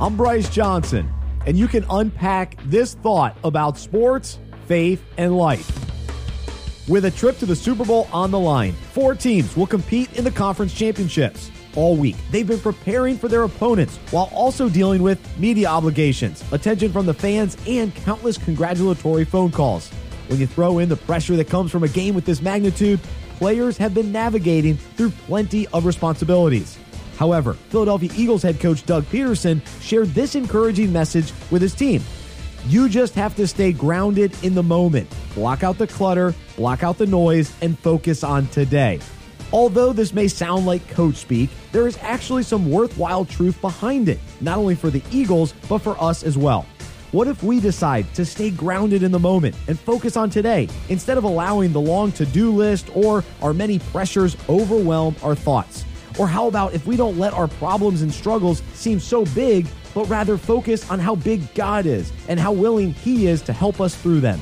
I'm Bryce Johnson, and you can unpack this thought about sports, faith, and life. With a trip to the Super Bowl on the line, four teams will compete in the conference championships. All week, they've been preparing for their opponents while also dealing with media obligations, attention from the fans, and countless congratulatory phone calls. When you throw in the pressure that comes from a game with this magnitude, players have been navigating through plenty of responsibilities. However, Philadelphia Eagles head coach Doug Pederson shared this encouraging message with his team. You just have to stay grounded in the moment, block out the clutter, block out the noise, and focus on today. Although this may sound like coach speak, there is actually some worthwhile truth behind it, not only for the Eagles, but for us as well. What if we decide to stay grounded in the moment and focus on today instead of allowing the long to do list or our many pressures overwhelm our thoughts? Or how about if we don't let our problems and struggles seem so big, but rather focus on how big God is and how willing He is to help us through them?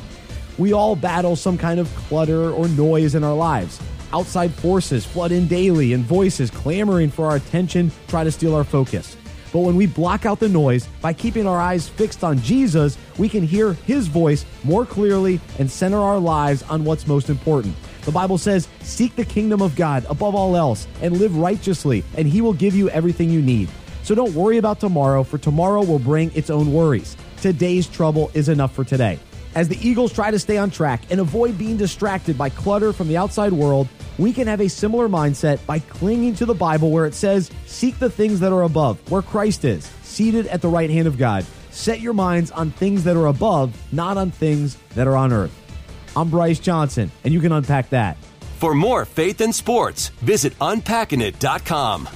We all battle some kind of clutter or noise in our lives. Outside forces flood in daily and voices clamoring for our attention try to steal our focus. But when we block out the noise by keeping our eyes fixed on Jesus, we can hear His voice more clearly and center our lives on what's most important. The Bible says, Seek the kingdom of God above all else and live righteously, and He will give you everything you need. So don't worry about tomorrow, for tomorrow will bring its own worries. Today's trouble is enough for today. As the Eagles try to stay on track and avoid being distracted by clutter from the outside world, we can have a similar mindset by clinging to the Bible where it says, Seek the things that are above, where Christ is, seated at the right hand of God. Set your minds on things that are above, not on things that are on earth. I'm Bryce Johnson, and you can unpack that. For more faith and sports, visit unpackingit.com.